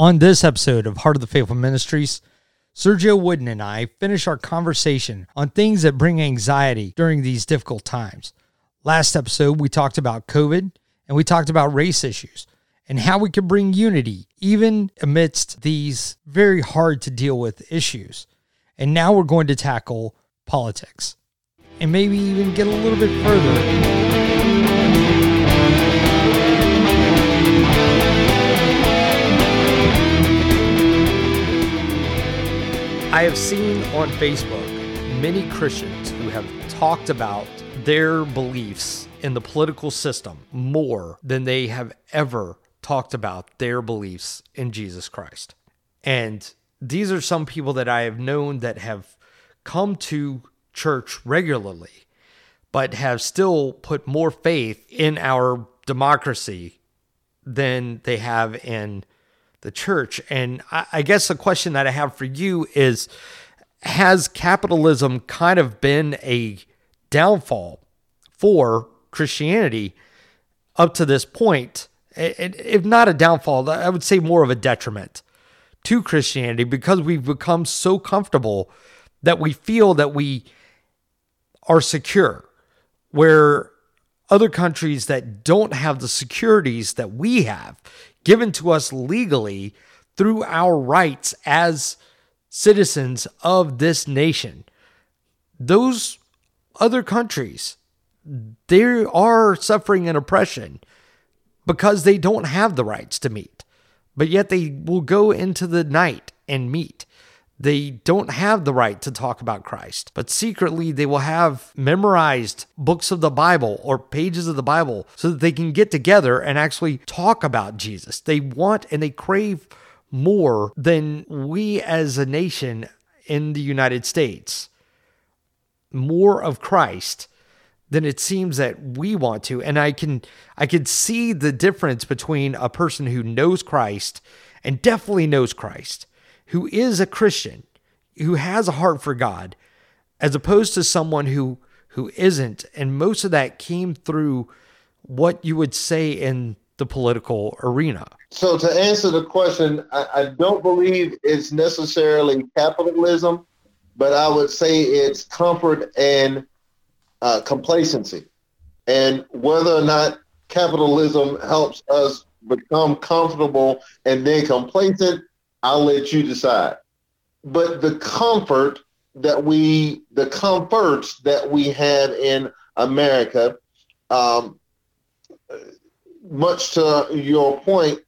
On this episode of Heart of the Faithful Ministries, Sergio Wooden and I finish our conversation on things that bring anxiety during these difficult times. Last episode, we talked about COVID and we talked about race issues and how we can bring unity even amidst these very hard to deal with issues. And now we're going to tackle politics and maybe even get a little bit further. I have seen on Facebook many Christians who have talked about their beliefs in the political system more than they have ever talked about their beliefs in Jesus Christ. And these are some people that I have known that have come to church regularly, but have still put more faith in our democracy than they have in the church. And I, I guess the question that I have for you is Has capitalism kind of been a downfall for Christianity up to this point? If not a downfall, I would say more of a detriment to Christianity because we've become so comfortable that we feel that we are secure, where other countries that don't have the securities that we have given to us legally through our rights as citizens of this nation. Those other countries, they are suffering an oppression because they don't have the rights to meet, but yet they will go into the night and meet. They don't have the right to talk about Christ, but secretly they will have memorized books of the Bible or pages of the Bible so that they can get together and actually talk about Jesus. They want and they crave more than we as a nation in the United States, more of Christ than it seems that we want to. And i can i can see the difference between a person who knows christ and definitely knows christ who is a Christian, who has a heart for God, as opposed to someone who who isn't. And most of that came through what you would say in the political arena. So to answer the question, I, I don't believe it's necessarily capitalism, but I would say it's comfort and uh, complacency. And whether or not capitalism helps us become comfortable and then complacent, I'll let you decide. But the comfort that we, the comforts that we have in America, um, much to your point,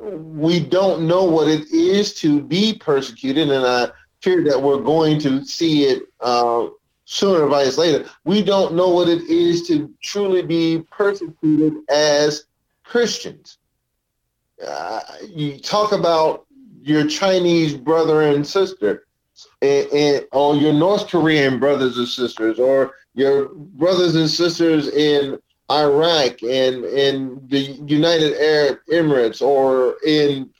we don't know what it is to be persecuted, and I fear that we're going to see it uh, sooner or later. We don't know what it is to truly be persecuted as Christians. Uh, you talk about your Chinese brother and sister, and, and, or your North Korean brothers and sisters, or your brothers and sisters in Iraq and in the United Arab Emirates, or in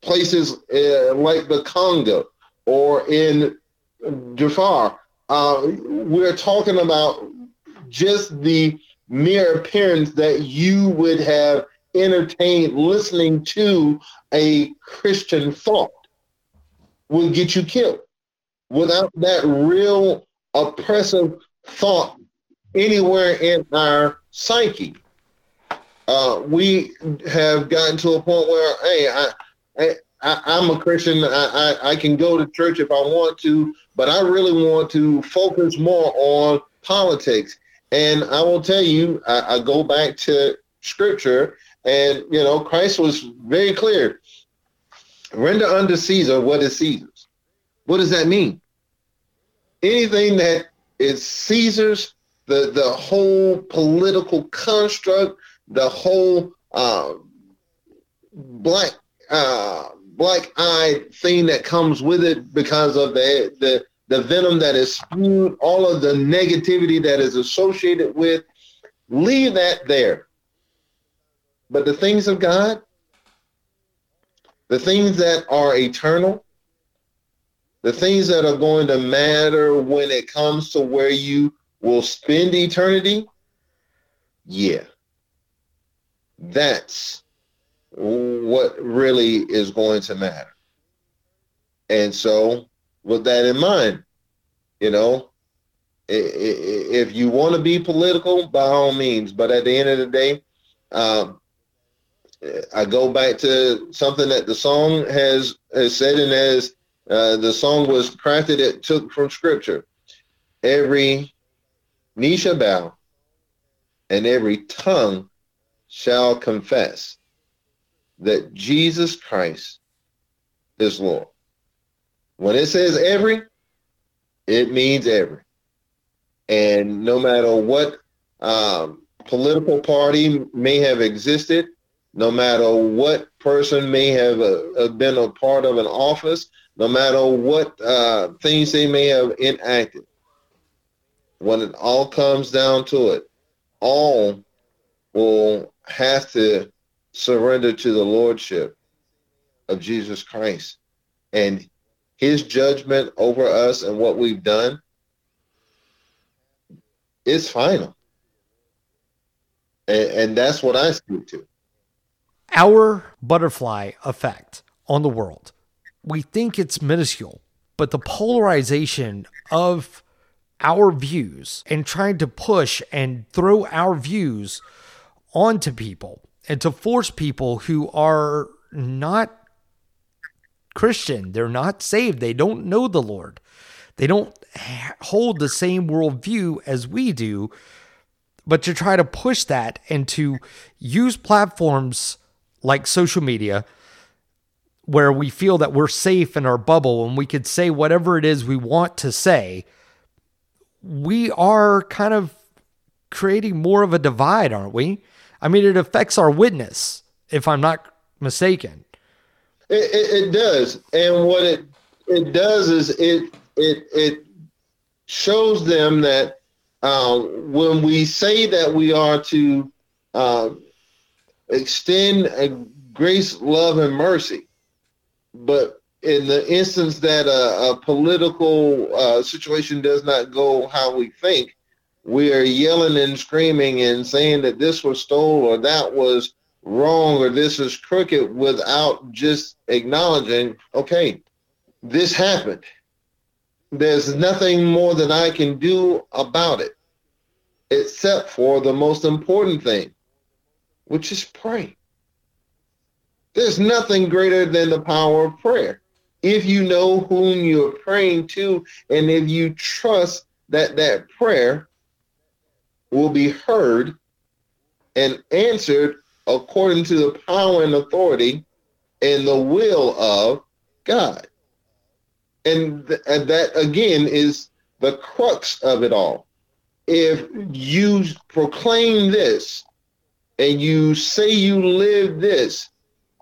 places uh, like the Congo, or in Jafar. Uh, we're talking about just the mere appearance that you would have entertained listening to a Christian thought will get you killed. Without that real oppressive thought anywhere in our psyche, uh, we have gotten to a point where, hey, I, I, I, am a Christian. I, I, I can go to church if I want to, but I really want to focus more on politics. And I will tell you, I, I go back to scripture and, you know, Christ was very clear. Render unto Caesar what is Caesar's. What does that mean? Anything that is Caesar's, the, the whole political construct, the whole uh, black uh, black eye thing that comes with it because of the, the the venom that is spewed, all of the negativity that is associated with, leave that there. But the things of God, the things that are eternal, the things that are going to matter when it comes to where you will spend eternity, yeah. That's what really is going to matter. And so, with that in mind, you know, if you want to be political, by all means. But at the end of the day, um, I go back to something that the song has, has said, and as uh, the song was crafted, it took from Scripture. Every knee shall bow, and every tongue shall confess that Jesus Christ is Lord. When it says every, it means every. And no matter what um, political party may have existed, no matter what person may have uh, been a part of an office, no matter what uh, things they may have enacted, when it all comes down to it, all will have to surrender to the lordship of Jesus Christ and his judgment over us and what we've done is final. And, and that's what I speak to. Our butterfly effect on the world. We think it's minuscule, but the polarization of our views and trying to push and throw our views onto people and to force people who are not Christian, they're not saved, they don't know the Lord, they don't hold the same worldview as we do, but to try to push that and to use platforms like social media where we feel that we're safe in our bubble and we could say whatever it is we want to say, we are kind of creating more of a divide, aren't we? I mean, it affects our witness, if I'm not mistaken. It, it, it does, and what it it does is it it it shows them that uh, when we say that we are to uh, extend grace, love, and mercy, but in the instance that a, a political uh, situation does not go how we think, we are yelling and screaming and saying that this was stole or that was wrong or this is crooked without just acknowledging, okay, this happened. There's nothing more that I can do about it except for the most important thing, which is pray. There's nothing greater than the power of prayer. If you know whom you're praying to, and if you trust that that prayer will be heard and answered according to the power and authority and the will of God. And, th- and that again is the crux of it all. If you proclaim this and you say you live this,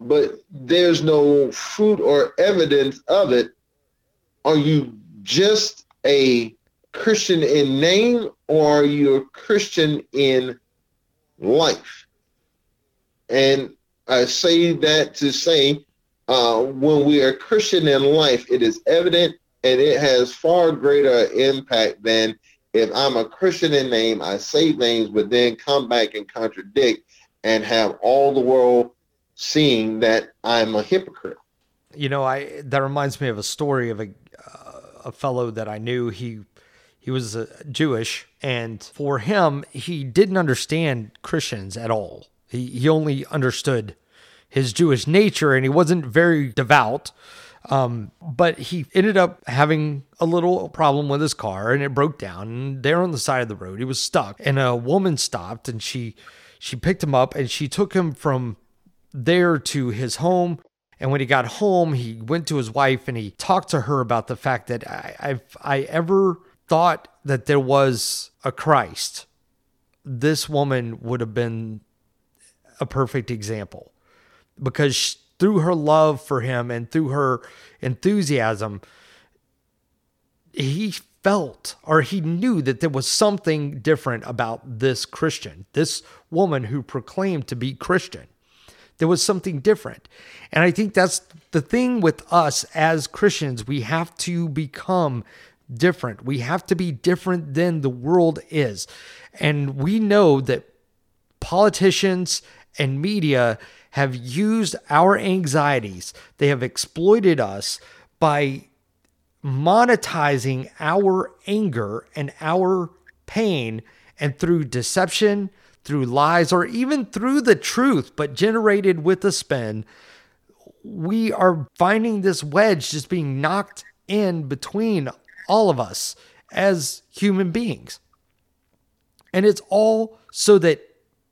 but there's no fruit or evidence of it, are you just a Christian in name or are you a Christian in life. And I say that to say uh, when we are Christian in life, it is evident and it has far greater impact than if I'm a Christian in name, I say things, but then come back and contradict and have all the world seeing that I'm a hypocrite. You know, I that reminds me of a story of a uh, a fellow that I knew. He he was uh, Jewish, and for him, he didn't understand Christians at all. He, he only understood his Jewish nature, and he wasn't very devout. Um, but he ended up having a little problem with his car, and it broke down. And there on the side of the road, he was stuck, and a woman stopped, and she she picked him up, and she took him from there to his home. And when he got home, he went to his wife and he talked to her about the fact that I, I've I ever thought that there was a Christ, this woman would have been a perfect example because through her love for him and through her enthusiasm, he felt or he knew that there was something different about this Christian, this woman who proclaimed to be Christian. There was something different. And I think that's the thing with us as Christians. We have to become different. We have to be different than the world is. And we know that politicians and media have used our anxieties, they have exploited us by monetizing our anger and our pain, and through deception, through lies, or even through the truth, but generated with a spin, we are finding this wedge just being knocked in between all of us as human beings. And it's all so that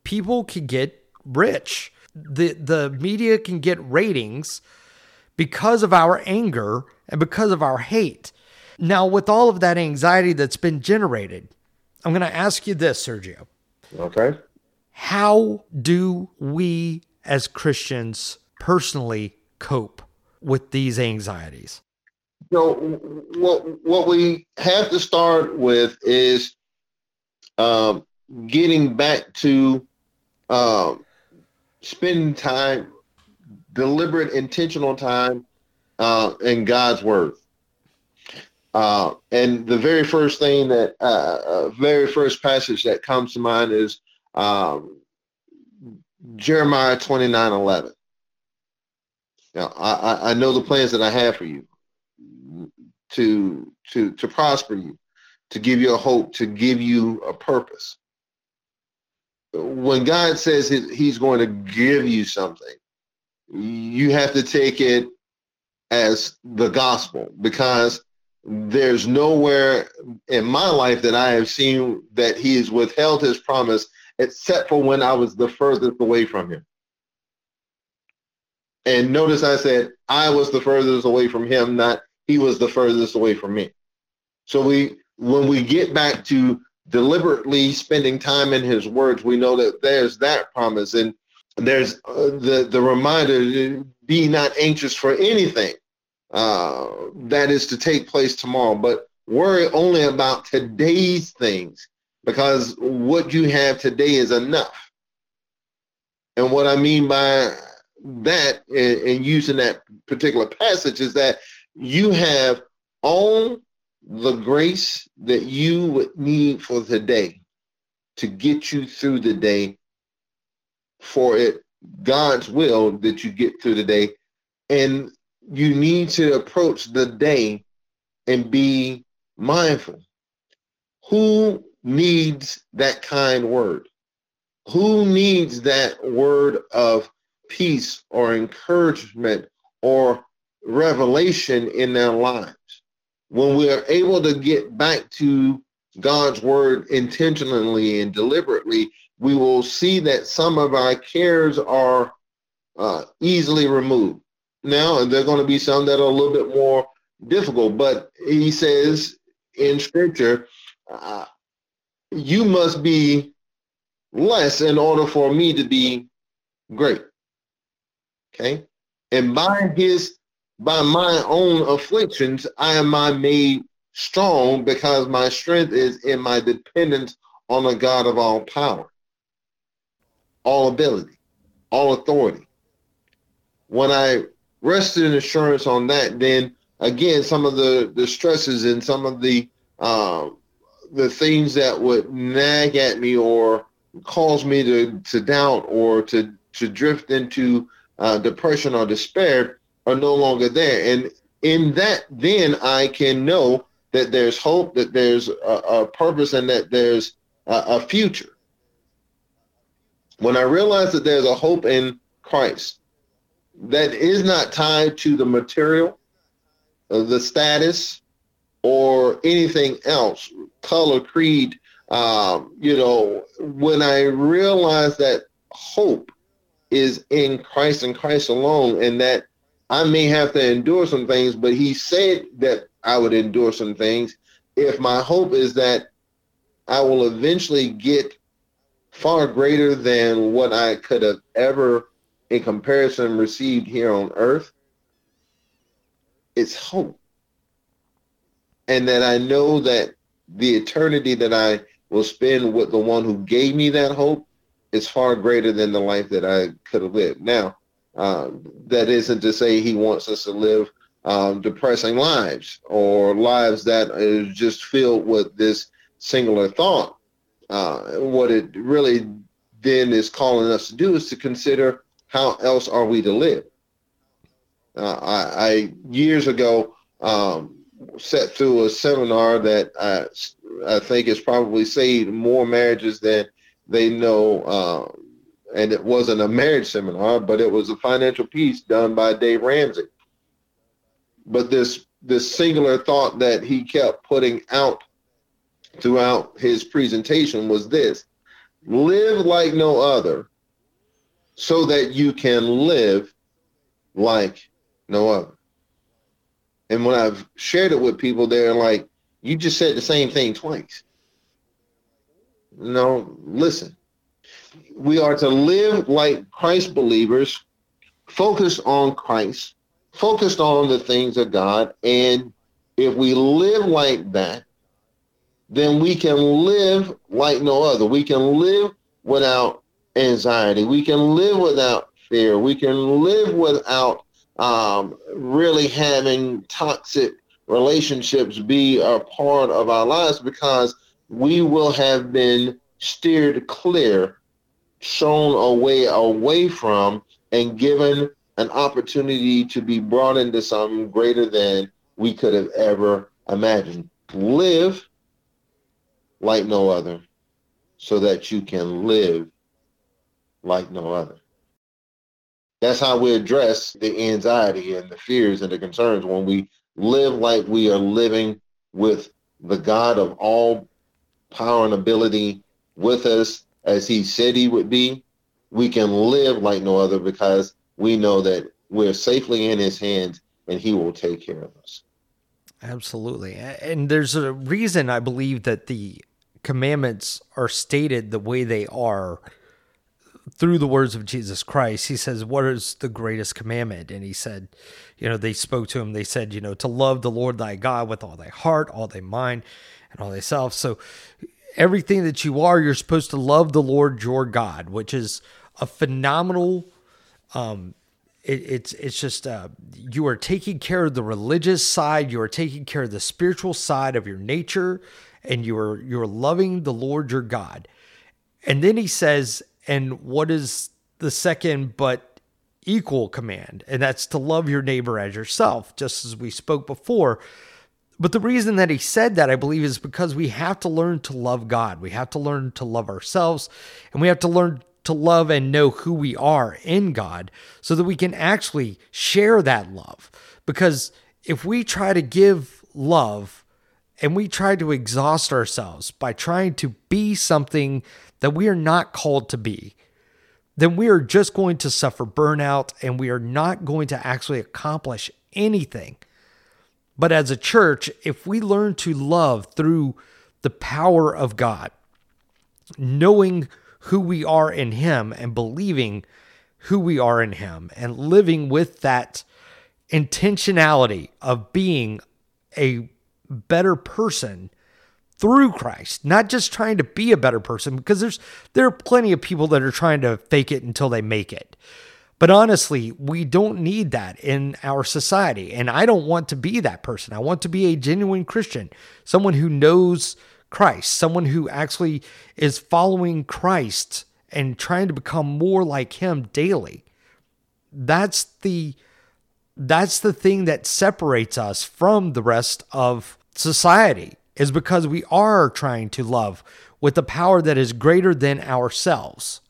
people can get rich. The the media can get ratings because of our anger and because of our hate. Now, with all of that anxiety that's been generated, I'm going to ask you this, Sergio. Okay. How do we as Christians personally cope with these anxieties? So, what what we have to start with is um, getting back to um, spending time, deliberate, intentional time uh, in God's Word. Uh, and the very first thing that, uh, uh, very first passage that comes to mind is um, Jeremiah 29 11. Now, I, I know the plans that I have for you to, to, to prosper you, to give you a hope, to give you a purpose. When God says he's going to give you something, you have to take it as the gospel because there's nowhere in my life that I have seen that he has withheld his promise except for when I was the furthest away from him. And notice I said I was the furthest away from him, not he was the furthest away from me. So we when we get back to deliberately spending time in his words, we know that there's that promise and there's uh, the the reminder be not anxious for anything uh, that is to take place tomorrow, but worry only about today's things because what you have today is enough. And what I mean by that and using that particular passage is that you have all the grace that you would need for the day to get you through the day for it God's will that you get through the day and you need to approach the day and be mindful. Who needs that kind word? Who needs that word of peace or encouragement or revelation in their lives? When we are able to get back to God's word intentionally and deliberately, we will see that some of our cares are uh, easily removed now, and there are going to be some that are a little bit more difficult. But he says in Scripture, uh, you must be less in order for me to be great. Okay, and by his by my own afflictions, I am I made strong because my strength is in my dependence on the God of all power, all ability, all authority. When I rested in assurance on that, then again, some of the the stresses and some of the uh, the things that would nag at me or cause me to to doubt or to to drift into uh, depression or despair are no longer there. And in that, then I can know that there's hope, that there's a, a purpose, and that there's a, a future. When I realize that there's a hope in Christ, that is not tied to the material, uh, the status, or anything else, color, creed. Um, you know, when I realize that hope is in Christ and Christ alone, and that I may have to endure some things, but He said that I would endure some things. If my hope is that I will eventually get far greater than what I could have ever in comparison received here on earth, it's hope. And that I know that the eternity that I will spend with the one who gave me that hope is far greater than the life that I could have lived. Now, uh, that isn't to say he wants us to live um, depressing lives or lives that is just filled with this singular thought. Uh, what it really then is calling us to do is to consider how else are we to live? Uh, I, I, years ago um, sat through a seminar that I, I think has probably saved more marriages than they know. Uh, and it wasn't a marriage seminar, but it was a financial piece done by Dave Ramsey. But this this singular thought that he kept putting out throughout his presentation was this live like no other so that you can live like no other. And when I've shared it with people, they're like, you just said the same thing twice. No, listen. We are to live like Christ believers, focused on Christ, focused on the things of God. And if we live like that, then we can live like no other. We can live without anxiety. We can live without fear. We can live without um, really having toxic relationships be a part of our lives because we will have been steered clear, shown a way away from, and given an opportunity to be brought into something greater than we could have ever imagined. Live like no other so that you can live like no other. That's how we address the anxiety and the fears and the concerns when we live like we are living with the God of all power and ability with us as he said he would be. We can live like no other because we know that we're safely in his hands and he will take care of us. Absolutely. And there's a reason I believe that the commandments are stated the way they are through the words of Jesus Christ, he says, What is the greatest commandment? And he said, You know, they spoke to him, they said, You know, to love the Lord thy God with all thy heart, all thy mind, and all thyself. So everything that you are, you're supposed to love the Lord your God, which is a phenomenal um it, it's it's just uh, you are taking care of the religious side, you are taking care of the spiritual side of your nature, and you are you're loving the Lord your God. And then he says, and what is the second but equal command? And that's to love your neighbor as yourself, just as we spoke before. But the reason that he said that, I believe, is because we have to learn to love God. We have to learn to love ourselves, and we have to learn to love and know who we are in God so that we can actually share that love. Because if we try to give love and we try to exhaust ourselves by trying to be something that we are not called to be, then we are just going to suffer burnout and we are not going to actually accomplish anything. But as a church, if we learn to love through the power of God, knowing who we are in Him and believing who we are in Him and living with that intentionality of being a better person through Christ, not just trying to be a better person because there's there are plenty of people that are trying to fake it until they make it. But honestly, we don't need that in our society. And I don't want to be that person. I want to be a genuine Christian, someone who knows Christ, someone who actually is following Christ and trying to become more like him daily. That's the that's the thing that separates us from the rest of society is because we are trying to love with a power that is greater than ourselves.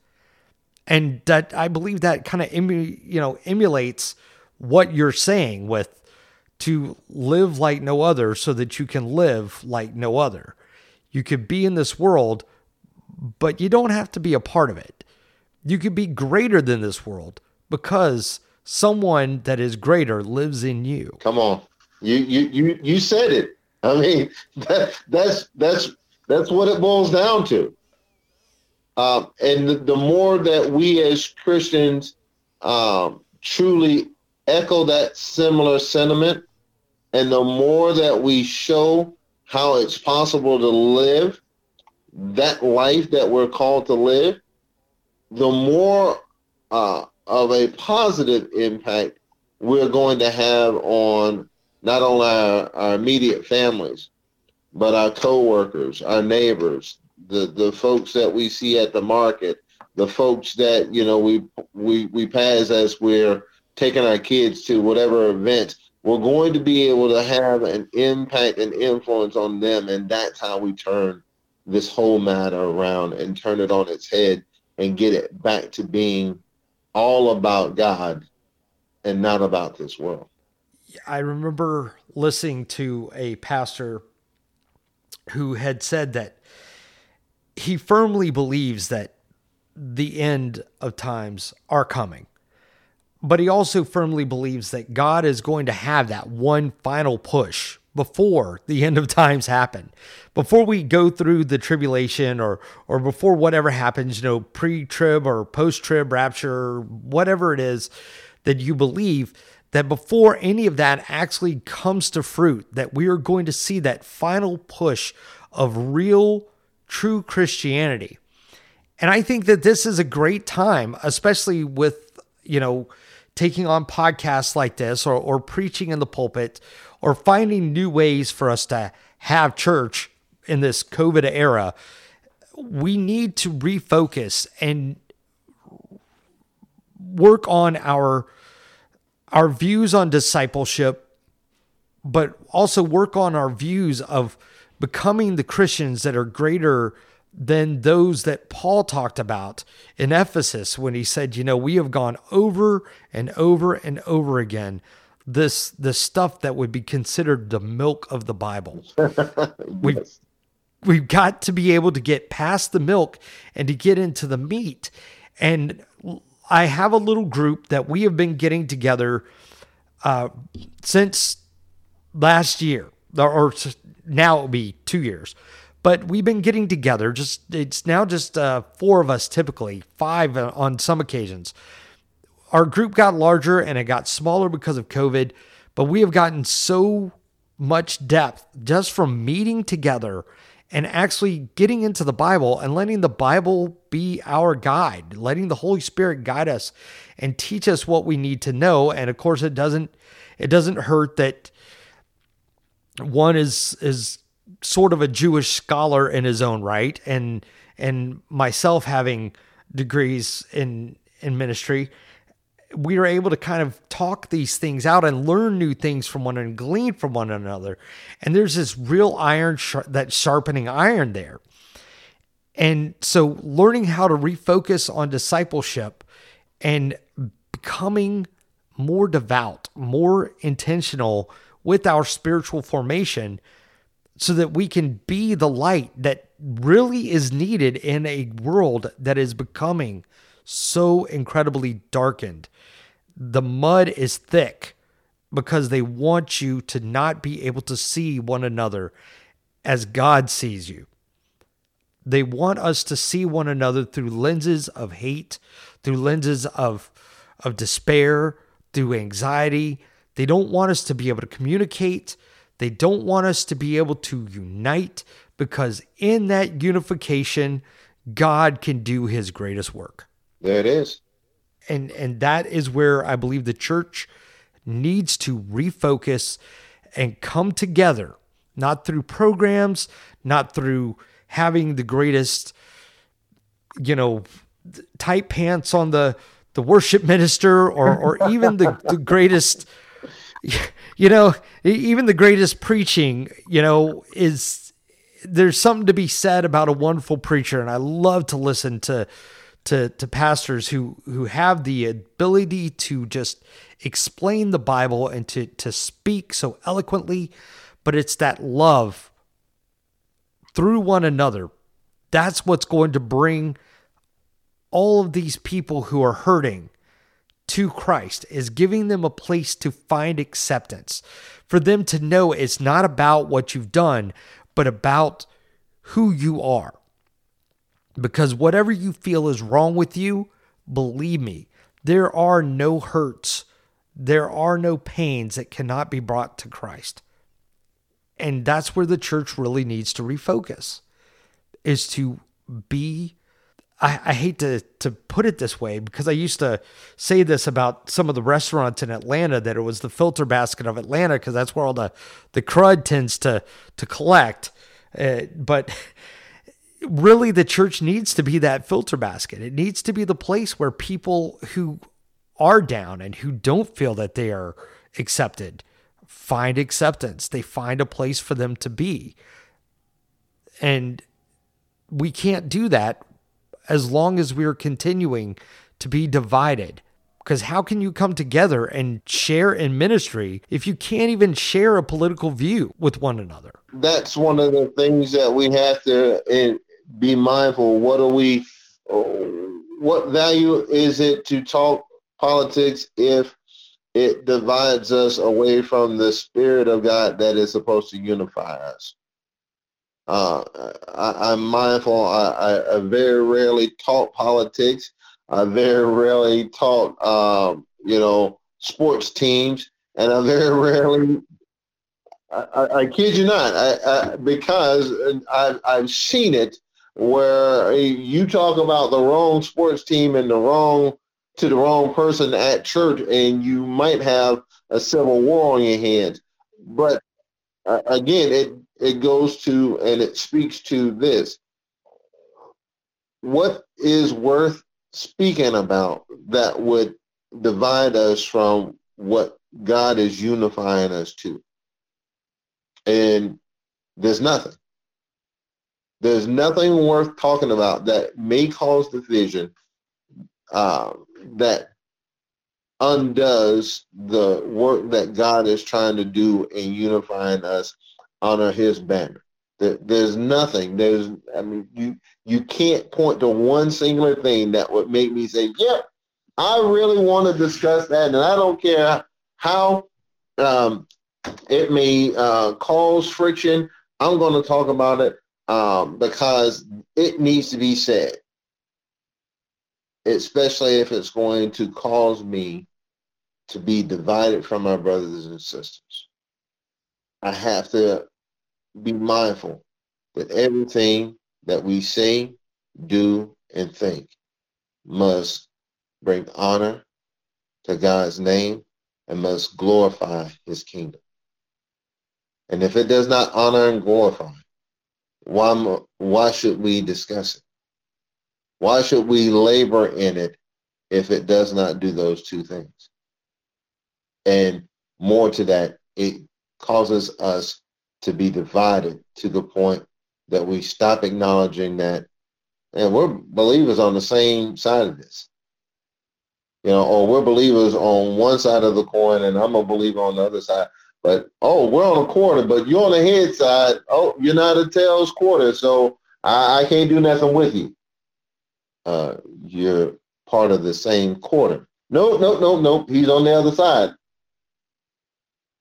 And that I believe that kind of you know emulates what you're saying with to live like no other so that you can live like no other. You could be in this world, but you don't have to be a part of it. You could be greater than this world because someone that is greater lives in you. Come on. You you you you said it. I mean, that, that's that's that's what it boils down to. Um, and the, the, more that we as Christians um, truly echo that similar sentiment, and the more that we show how it's possible to live that life that we're called to live, the more uh, of a positive impact we're going to have on not only our, our immediate families, but our coworkers, our neighbors, the, the folks that we see at the market, the folks that you know we we we pass as we're taking our kids to whatever event we're going to be able to have an impact and influence on them and that's how we turn this whole matter around and turn it on its head and get it back to being all about god and not about this world i remember listening to a pastor who had said that he firmly believes that the end of times are coming. But he also firmly believes that God is going to have that one final push before the end of times happen. Before we go through the tribulation or or before whatever happens, you know, pre-trib or post-trib rapture, whatever it is that you believe, that before any of that actually comes to fruit, that we are going to see that final push of real true Christianity. And I think that this is a great time, especially with, you know, taking on podcasts like this or, or preaching in the pulpit or finding new ways for us to have church in this COVID era. We need to refocus and work on our our views on discipleship, but also work on our views of becoming the Christians that are greater than those that Paul talked about in Ephesus when he said, you know, we have gone over and over and over again this the stuff that would be considered the milk of the Bible. yes. We we've got to be able to get past the milk and to get into the meat. And I have a little group that we have been getting together uh, since last year, or now it'll be two years but we've been getting together. Just it's now just uh, four of us, typically five on some occasions. Our group got larger and it got smaller because of COVID, but we have gotten so much depth just from meeting together and actually getting into the Bible and letting the Bible be our guide, letting the Holy Spirit guide us and teach us what we need to know. And of course, it doesn't it doesn't hurt that one is is sort of a Jewish scholar in his own right, and and myself having degrees in in ministry, we are able to kind of talk these things out and learn new things from one another and glean from one another. And there's this real iron that sharpening iron there. And so learning how to refocus on discipleship and becoming more devout, more intentional with our spiritual formation so that we can be the light that really is needed in a world that is becoming so incredibly darkened. The mud is thick because they want you to not be able to see one another as God sees you. They want us to see one another through lenses of hate, through lenses of, of despair, through anxiety. They don't want us to be able to communicate. They don't want us to be able to unite because in that unification, God can do his greatest work. There it is. And and that is where I believe the church needs to refocus and come together, not through programs, not through having the greatest you know tight pants on the the worship minister or or even the, the greatest you know, even the greatest preaching, you know, is there's something to be said about a wonderful preacher, and I love to listen to to to pastors who who have the ability to just explain the Bible and to to speak so eloquently, but it's that love through one another. That's what's going to bring all of these people who are hurting to Christ is giving them a place to find acceptance, for them to know it's not about what you've done, but about who you are. Because whatever you feel is wrong with you, believe me, there are no hurts, there are no pains that cannot be brought to Christ. And that's where the church really needs to refocus is to be I, I hate to to put it this way because I used to say this about some of the restaurants in Atlanta that it was the filter basket of Atlanta because that's where all the the crud tends to to collect. Uh, but really the church needs to be that filter basket. It needs to be the place where people who are down and who don't feel that they are accepted find acceptance. They find a place for them to be. And we can't do that as long as we're continuing to be divided. Because how can you come together and share in ministry if you can't even share a political view with one another? That's one of the things that we have to be mindful. What are we? What value is it to talk politics if it divides us away from the spirit of God that is supposed to unify us? Uh, I, am mindful. I, I, very rarely talk politics. I very rarely talk, um, you know, sports teams, and I very rarely. I, I kid you not, I, because I, I've seen it where you talk about the wrong sports team and the wrong to the wrong person at church, and you might have a civil war on your hands. But uh, again, it it goes to and it speaks to this. What is worth speaking about that would divide us from what God is unifying us to? And there's nothing. There's nothing worth talking about that may cause division uh, that undoes the work that God is trying to do in unifying us under his banner. there's nothing. There's I mean you you can't point to one singular thing that would make me say, "Yep, I really want to discuss that," and I don't care how um, it may uh, cause friction. I'm going to talk about it um, because it needs to be said, especially if it's going to cause me to be divided from my brothers and sisters. I have to be mindful that everything that we say, do, and think must bring honor to God's name and must glorify his kingdom. And if it does not honor and glorify, why, why should we discuss it? Why should we labor in it if it does not do those two things? And more to that, it causes us to be divided to the point that we stop acknowledging that, and we're believers on the same side of this. You know, or we're believers on one side of the coin, and I'm a believer on the other side. But oh, we're on a quarter, but you're on the head side. Oh, you're not a tails quarter, so I, I can't do nothing with you. Uh, you're part of the same quarter. No, no, no, no. He's on the other side.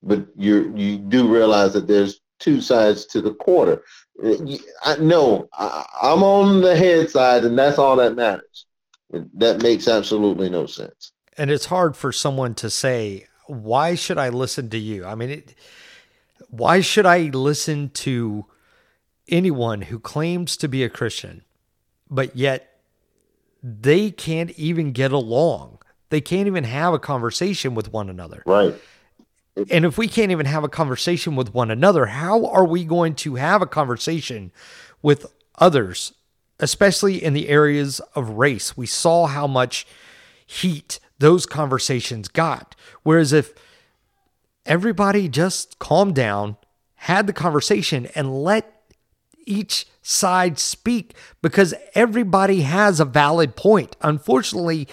But you you do realize that there's two sides to the quarter. I, no, I, I'm on the head side, and that's all that matters. That makes absolutely no sense. And it's hard for someone to say, "Why should I listen to you?" I mean, it, why should I listen to anyone who claims to be a Christian, but yet they can't even get along? They can't even have a conversation with one another. Right. And if we can't even have a conversation with one another, how are we going to have a conversation with others, especially in the areas of race? We saw how much heat those conversations got. Whereas if everybody just calmed down, had the conversation, and let each side speak because everybody has a valid point. Unfortunately,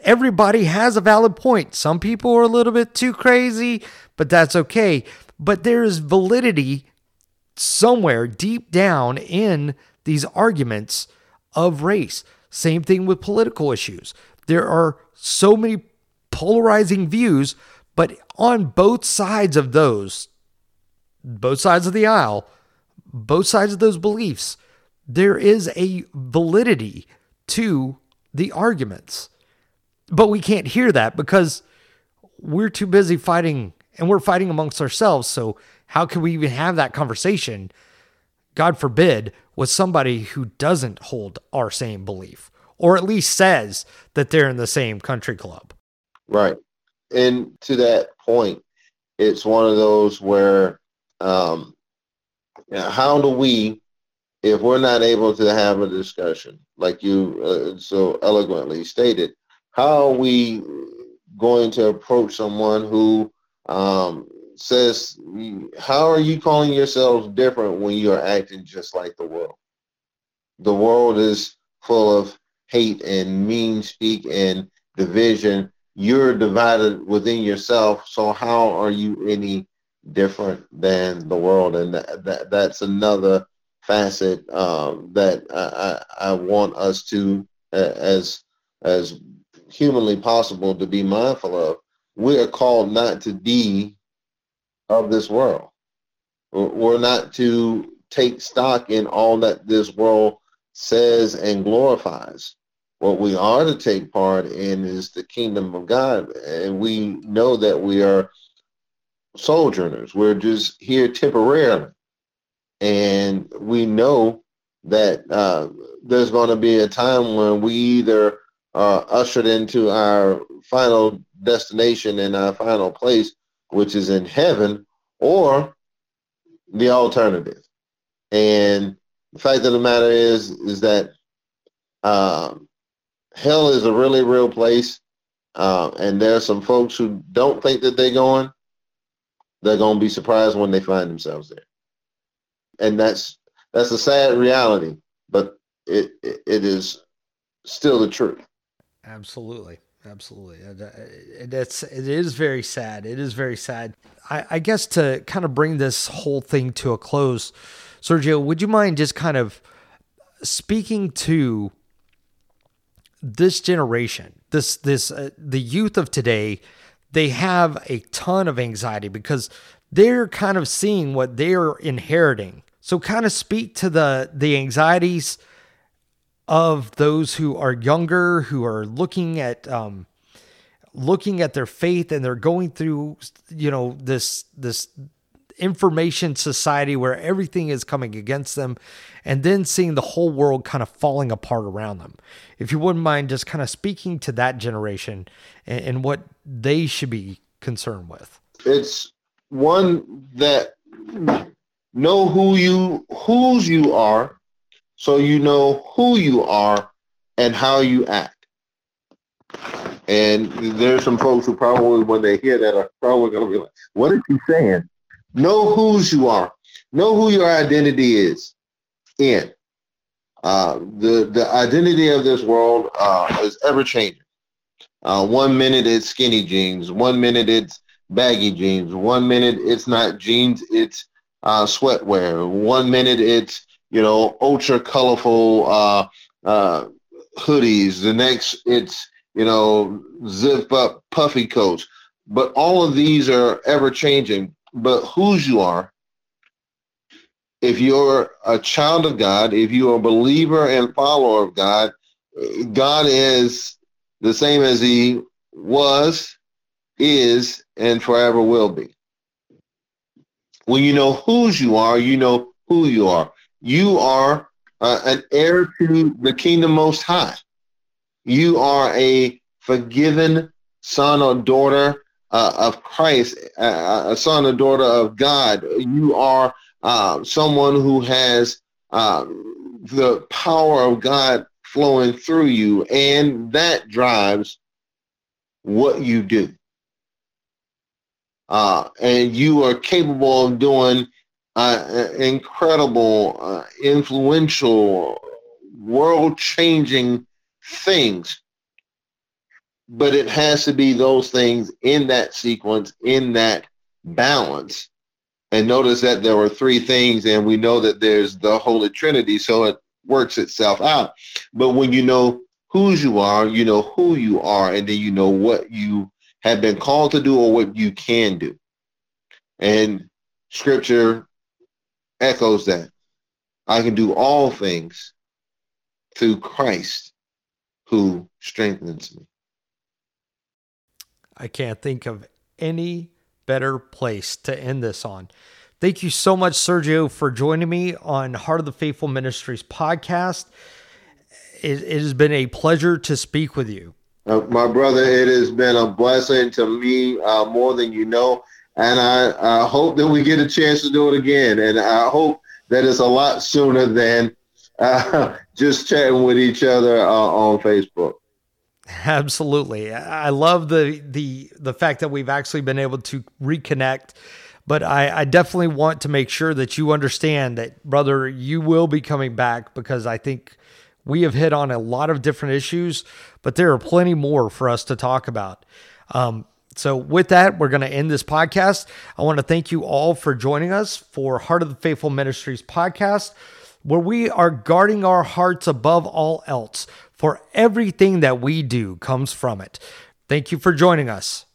everybody has a valid point. Some people are a little bit too crazy, but that's okay. But there is validity somewhere deep down in these arguments of race. Same thing with political issues. There are so many polarizing views, but on both sides of those, both sides of the aisle, both sides of those beliefs, there is a validity to the arguments. But we can't hear that because we're too busy fighting and we're fighting amongst ourselves. So, how can we even have that conversation, God forbid, with somebody who doesn't hold our same belief or at least says that they're in the same country club? Right. And to that point, it's one of those where um, how do we if we're not able to have a discussion, like you uh, so eloquently stated, how are we going to approach someone who um, says, How are you calling yourselves different when you're acting just like the world? The world is full of hate and mean speak and division. You're divided within yourself. So, how are you any different than the world? And that, that that's another facet um, that I, I, I, want us to, uh, as as humanly possible, to be mindful of. We are called not to be of this world. We're not to take stock in all that this world says and glorifies. What we are to take part in is the kingdom of God. And we know that we are sojourners. We're just here temporarily. And we know that uh, there's going to be a time when we either are ushered into our final destination and our final place, which is in heaven, or the alternative. And the fact of the matter is, is that uh, hell is a really real place. Uh, and there are some folks who don't think that they're going. They're going to be surprised when they find themselves there. And that's that's a sad reality, but it, it, it is still the truth. Absolutely. Absolutely. It's, it is very sad. It is very sad. I, I guess to kind of bring this whole thing to a close, Sergio, would you mind just kind of speaking to this generation, this, this, uh, the youth of today, they have a ton of anxiety because they're kind of seeing what they're inheriting. So kind of speak to the, the anxieties, of those who are younger, who are looking at um, looking at their faith, and they're going through, you know, this this information society where everything is coming against them, and then seeing the whole world kind of falling apart around them. If you wouldn't mind just kind of speaking to that generation and, and what they should be concerned with. It's one that know who you whose you are so you know who you are and how you act. And there's some folks who probably, when they hear that, are probably going to be like, what is he saying? Know whose you are. Know who your identity is in. Uh, the, the identity of this world uh, is ever changing. Uh, one minute it's skinny jeans. One minute it's baggy jeans. One minute it's not jeans, it's uh, sweatwear. One minute it's you know, ultra colorful uh, uh, hoodies. The next, it's you know, zip up puffy coats. But all of these are ever changing. But whose you are, if you're a child of God, if you're a believer and follower of God, God is the same as He was, is, and forever will be. When you know whose you are, you know who you are you are uh, an heir to the kingdom most high. You are a forgiven son or daughter uh, of Christ, uh, a son or daughter of God. You are uh, someone who has uh, the power of God flowing through you, and that drives what you do. Uh, and you are capable of doing uh, incredible, uh, influential, world changing things. But it has to be those things in that sequence, in that balance. And notice that there were three things, and we know that there's the Holy Trinity, so it works itself out. But when you know whose you are, you know who you are, and then you know what you have been called to do or what you can do. And scripture echoes that. I can do all things through Christ who strengthens me. I can't think of any better place to end this on. Thank you so much, Sergio, for joining me on Heart of the Faithful Ministries podcast. It, it has been a pleasure to speak with you. Uh, my brother, it has been a blessing to me uh, more than you know and I, I hope that we get a chance to do it again. And I hope that it's a lot sooner than uh, just chatting with each other uh, on Facebook. Absolutely. I love the the the fact that we've actually been able to reconnect. But I, I definitely want to make sure that you understand that, brother, you will be coming back because I think we have hit on a lot of different issues, but there are plenty more for us to talk about. Um, so, with that, we're going to end this podcast. I want to thank you all for joining us for Heart of the Faithful Ministries podcast, where we are guarding our hearts above all else, for everything that we do comes from it. Thank you for joining us.